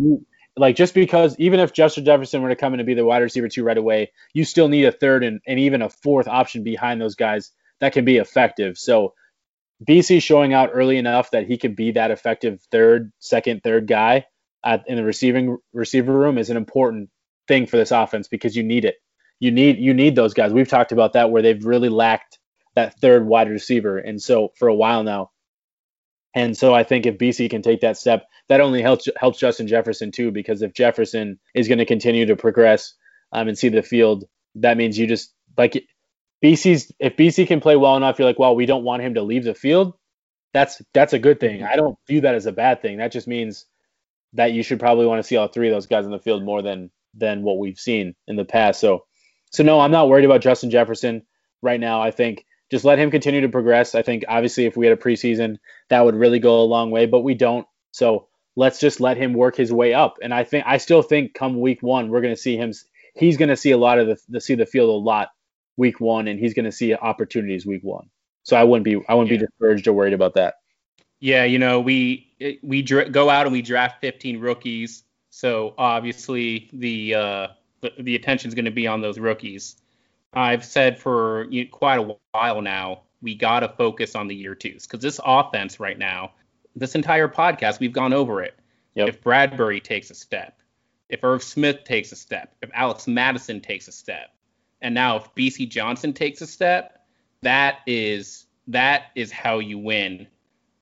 Like just because even if Justin Jefferson were to come in and be the wide receiver two right away, you still need a third and, and even a fourth option behind those guys that can be effective. So Bisi showing out early enough that he could be that effective third, second, third guy at, in the receiving receiver room is an important thing for this offense because you need it. You need you need those guys. We've talked about that where they've really lacked that third wide receiver, and so for a while now. And so I think if Bisi can take that step, that only helps helps Justin Jefferson too, because if Jefferson is going to continue to progress um, and see the field, that means you just like Bisi's if Bisi can play well enough, you're like, well, we don't want him to leave the field. That's that's a good thing. I don't view that as a bad thing. That just means that you should probably want to see all three of those guys in the field more than than what we've seen in the past. So so no, I'm not worried about Justin Jefferson right now. I think just let him continue to progress. I think obviously if we had a preseason, that would really go a long way, but we don't. So let's just let him work his way up. And I think I still think come week one, we're going to see him. He's going to see a lot of the, the see the field a lot week one, and he's going to see opportunities week one. So I wouldn't be I wouldn't yeah. be discouraged or worried about that. Yeah, you know we we dra- go out and we draft 15 rookies, so obviously the uh, the, the attention is going to be on those rookies. I've said for quite a while now we got to focus on the year twos because this offense right now, this entire podcast we've gone over it. Yep. If Bradbury takes a step, if Irv Smith takes a step, if Alex Mattison takes a step, and now if Bisi Johnson takes a step, that is that is how you win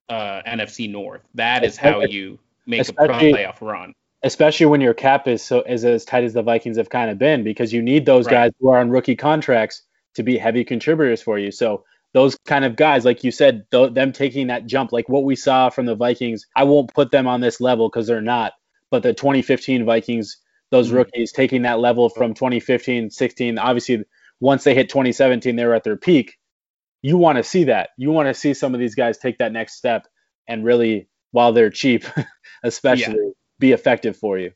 uh, NFC North. That is how you make a playoff run. Especially when your cap is so is as tight as the Vikings have kind of been, because you need those right. guys who are on rookie contracts to be heavy contributors for you. So those kind of guys, like you said, th- them taking that jump, like what we saw from the Vikings, I won't put them on this level because they're not. But the 2015 Vikings those mm-hmm. rookies taking that level from 2015, 16. Obviously, once they hit 2017, they were at their peak. You want to see that. You want to see some of these guys take that next step and really, while they're cheap, especially, yeah. Be effective for you.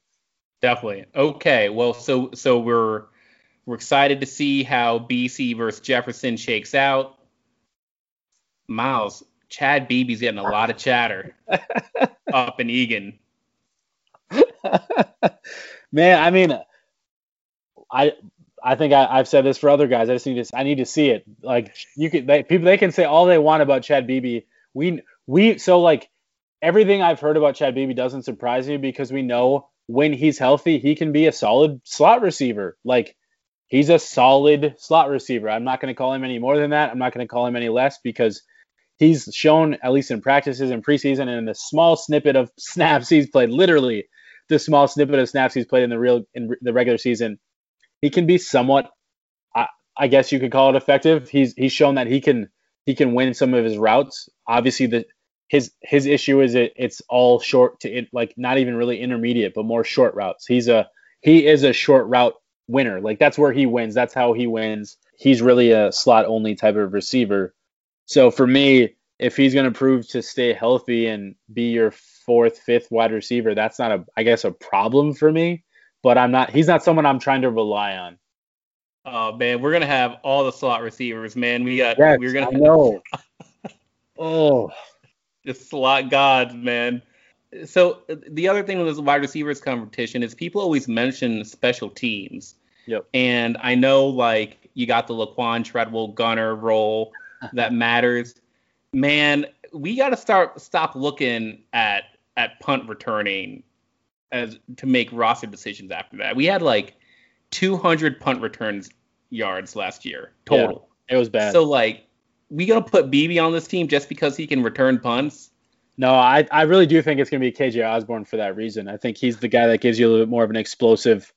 Definitely. Okay. Well, so so we're we're excited to see how Bisi versus Jefferson shakes out. Miles, Chad Beebe's getting a lot of chatter up in Eagan. Man, I mean, I I think I, have said this for other guys. I just need to I need to see it. Like you can they, people they can say all they want about Chad Beebe. We we so like everything I've heard about Chad Beebe doesn't surprise me because we know when he's healthy he can be a solid slot receiver. Like he's a solid slot receiver. I'm not going to call him any more than that. I'm not going to call him any less because he's shown at least in practices and preseason and in the small snippet of snaps he's played literally the small snippet of snaps he's played in the real in the regular season, he can be somewhat, I, I guess you could call it effective. He's he's shown that he can he can win some of his routes. Obviously, the his his issue is it it's all short to it like not even really intermediate, but more short routes. He's a he is a short route winner. Like that's where he wins. That's how he wins. He's really a slot only type of receiver. So for me, if he's going to prove to stay healthy and be your fourth, fifth wide receiver, that's not a, I guess, a problem for me. But I'm not. He's not someone I'm trying to rely on. Oh man, we're gonna have all the slot receivers, man. We got. Yes, we're gonna. I know. oh, the slot gods, man. So the other thing with this wide receivers competition is people always mention special teams. Yep. And I know like you got the Laquan Treadwell gunner role that matters. Man, we got to start stop looking at at punt returning as to make roster decisions after that. We had like 200 punt returns yards last year total. Yeah, it was bad. So like, we gonna put Beebe on this team just because he can return punts? No, I, I really do think it's gonna be KJ Osborn for that reason. I think he's the guy that gives you a little bit more of an explosive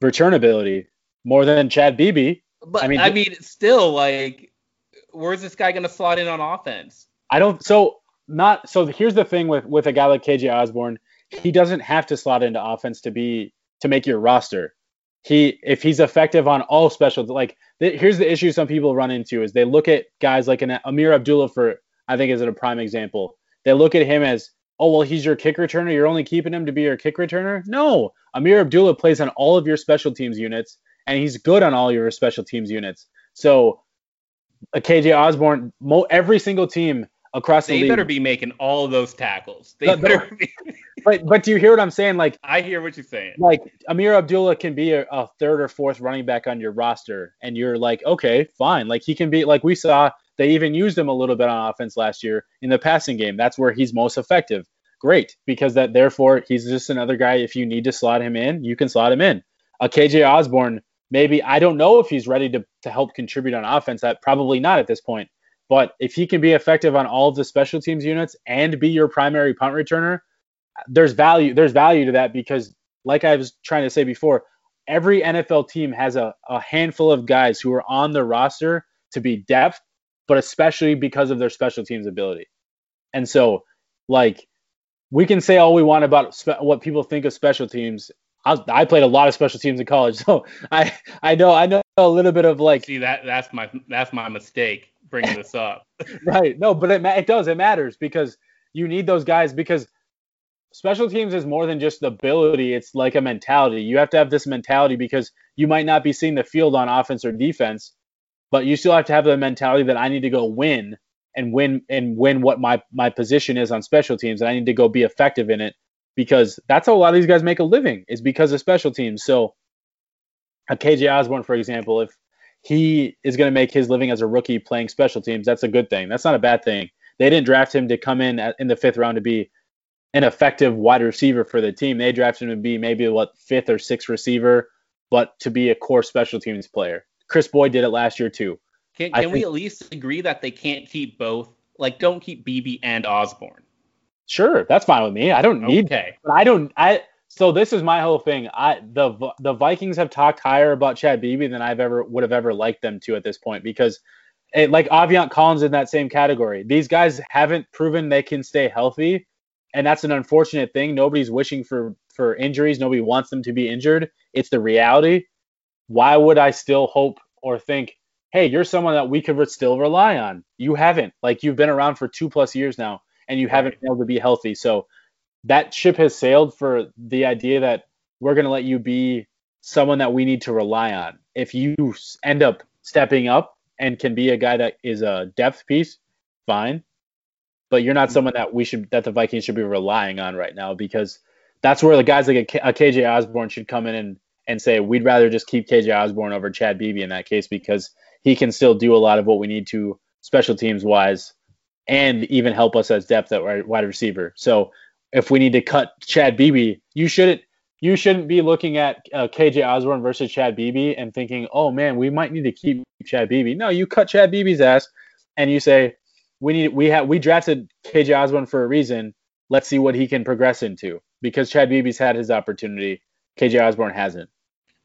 return ability, more than Chad Beebe. But I mean, I mean, still like, where's this guy gonna slot in on offense? I don't. So not so here's the thing with with a guy like KJ Osborn, he doesn't have to slot into offense to be to make your roster. He if he's effective on all specials, like th- here's the issue some people run into is they look at guys like an Ameer Abdullah for I think is a prime example. They look at him as oh well he's your kick returner. You're only keeping him to be your kick returner. No, Ameer Abdullah plays on all of your special teams units and he's good on all your special teams units. So uh, a KJ Osborn mo- every single team across they the league. better be making all of those tackles. They but, better be. but but do you hear what I'm saying? Like I hear what you're saying. Like Ameer Abdullah can be a, a, third or fourth running back on your roster, and you're like, okay, fine. Like he can be like we saw They even used him a little bit on offense last year in the passing game. That's where he's most effective. Great, because that therefore he's just another guy. If you need to slot him in, you can slot him in. A KJ Osborn, maybe I don't know if he's ready to, to help contribute on offense. That probably not at this point. But if he can be effective on all of the special teams units and be your primary punt returner, there's value. There's value to that because, like I was trying to say before, every NFL team has a, a handful of guys who are on the roster to be depth, but especially because of their special teams ability. And so, like, we can say all we want about spe- what people think of special teams. I, I, played a lot of special teams in college, so I I know I know a little bit of like. See that that's my that's my mistake bringing this up. right. No, but it it does it matters because you need those guys because special teams is more than just ability. It's like a mentality. You have to have this mentality because you might not be seeing the field on offense or defense, but you still have to have the mentality that I need to go win and win and win what my my position is on special teams, and I need to go be effective in it because that's how a lot of these guys make a living is because of special teams. So, uh, a KJ Osborn, for example, if he is going to make his living as a rookie playing special teams, that's a good thing. That's not a bad thing. They didn't draft him to come in at, in the fifth round to be an effective wide receiver for the team. They drafted him to be maybe what fifth or sixth receiver, but to be a core special teams player. Chris Boyd did it last year too. Can, can we at least agree that they can't keep both? Like, don't keep Beebe and Osborn. Sure, that's fine with me. I don't need. Okay. But I don't. I so this is my whole thing. I the the Vikings have talked higher about Chad Beebe than I've ever would have ever liked them to at this point because, it, like Aviante Collins in that same category. These guys haven't proven they can stay healthy and that's an unfortunate thing. Nobody's wishing for for injuries. Nobody wants them to be injured. It's the reality. Why would I still hope or think, hey, you're someone that we could still rely on? You haven't. Like you've been around for two plus years now, and you haven't been able to be healthy. So that ship has sailed for the idea that we're going to let you be someone that we need to rely on. If you end up stepping up and can be a guy that is a depth piece, fine but you're not mm-hmm. someone that we should that the Vikings should be relying on right now because that's where the guys like a, a KJ Osborn should come in and and say we'd rather just keep KJ Osborn over Chad Beebe in that case because he can still do a lot of what we need to special teams wise and even help us as depth at wide receiver. So if we need to cut Chad Beebe, you shouldn't you shouldn't be looking at uh, KJ Osborn versus Chad Beebe and thinking, oh man, we might need to keep Chad Beebe. No, you cut Chad Beebe's ass and you say, we need we have we drafted KJ Osborn for a reason. Let's see what he can progress into because Chad Beebe's had his opportunity. KJ Osborn hasn't.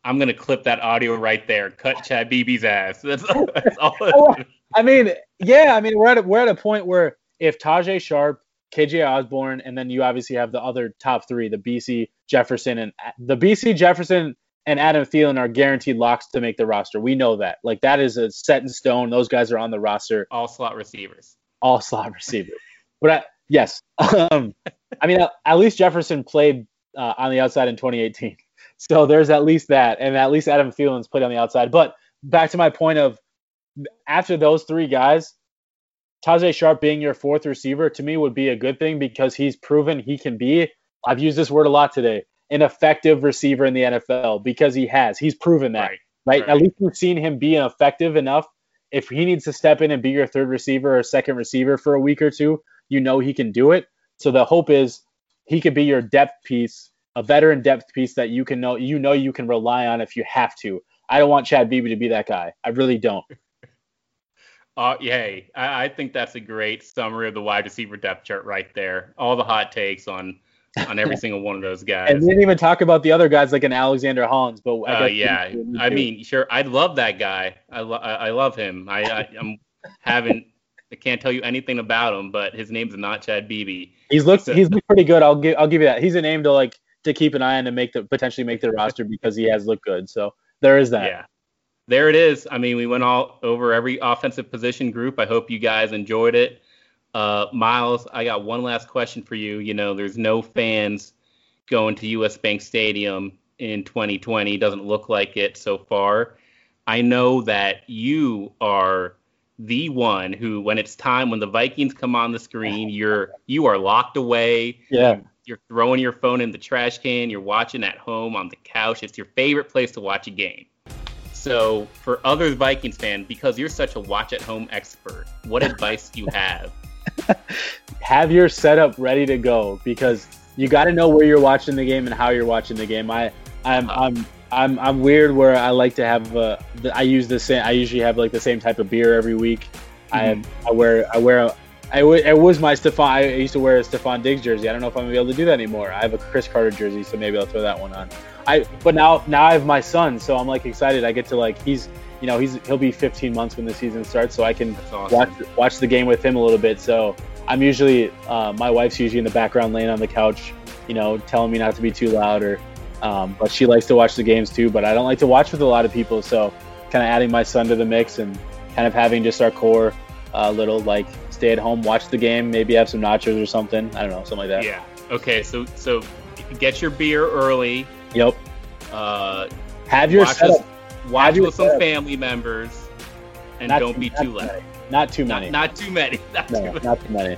I'm gonna clip that audio right there. Cut Chad Beebe's ass. That's, that's all. I mean, yeah. I mean, we're at a, we're at a point where if Tajaé Sharpe, KJ Osborn, and then you obviously have the other top three, the Bisi Jefferson and the Bisi Jefferson and Adam Thielen are guaranteed locks to make the roster. We know that. Like that is a set in stone. Those guys are on the roster. All slot receivers all slot receiver. But I, yes, um, I mean at, at, least Jefferson played uh, on the outside in 2018, so there's at least that, and at least Adam Thielen's played on the outside. But back to my point of after those three guys, Tajaé Sharpe being your fourth receiver to me would be a good thing because he's proven he can be. I've used this word a lot today. An effective receiver in the NFL because he has. He's proven that. Right. right? right. At least we've seen him be effective enough if he needs to step in and be your third receiver or second receiver for a week or two, you know he can do it. So the hope is he could be your depth piece, a veteran depth piece that you can know you know you can rely on if you have to. I don't want Chad Beebe to be that guy. I really don't. Uh, yay. I, I think that's a great summary of the wide receiver depth chart right there. All the hot takes on on every single one of those guys. And we didn't even talk about the other guys like an Alexander Hollins, but I uh, yeah, I mean, sure, I love that guy. I, lo- I love him. I, I am haven't I can't tell you anything about him, but his name's not Chad Beebe. He's looked so, he's looked pretty good. I'll give I'll give you that. He's a name to like to keep an eye on to make the potentially make the roster because he has looked good. So there is that. Yeah. There it is. I mean, we went all over every offensive position group. I hope you guys enjoyed it. Uh, Miles, I got one last question for you. You know, there's no fans going to US Bank Stadium in 2020. Doesn't look like it so far. I know that you are the one who, when it's time, when the Vikings come on the screen, you're you are locked away. Yeah. You're throwing your phone in the trash can. You're watching at home on the couch. It's your favorite place to watch a game. So, for other Vikings fans, because you're such a watch at home expert, what advice do you have? have your setup ready to go because you got to know where you're watching the game and how you're watching the game. I, I'm, uh-huh. I'm, I'm, I'm weird where I like to have. Uh, I use the same. I usually have like the same type of beer every week. Mm-hmm. I, I wear, I wear. I, it was my Stefon. I used to wear a Stefon Diggs jersey. I don't know if I'm gonna be able to do that anymore. I have a Cris Carter jersey, so maybe I'll throw that one on. I but now now I have my son, so I'm like excited. I get to like he's you know he's he'll be 15 months when the season starts, so I can awesome. watch watch the game with him a little bit. So I'm usually uh, my wife's usually in the background laying on the couch, you know, telling me not to be too loud or. Um, but she likes to watch the games too. But I don't like to watch with a lot of people, so kind of adding my son to the mix and kind of having just our core uh, little like stay at home, watch the game, maybe have some nachos or something. I don't know, something like that. Yeah. Okay. So so get your beer early. Yep. Uh, have your watch setup. With, watch with some setup. family members, and not don't too, be too loud. Not too many. Not, not too many. Not no, too many. Not too many.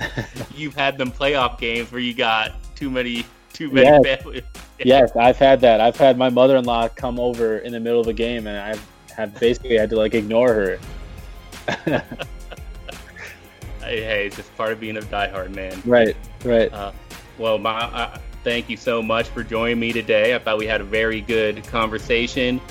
You've had them playoff games where you got too many too many yes. families. yes, I've had that. I've had my mother-in-law come over in the middle of a game, and I've have basically had to like ignore her. hey, hey, it's just part of being a diehard man. Right, right. Uh, well, my, uh, thank you so much for joining me today. I thought we had a very good conversation.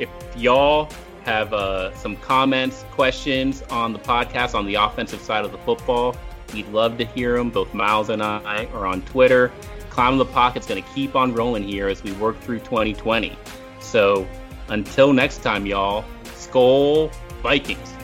If y'all have uh, some comments, questions on the podcast on the offensive side of the football, we'd love to hear them. Both Miles and I are on Twitter. Climb the Pocket's going to keep on rolling here as we work through 2020. So until next time, y'all, Skol Vikings.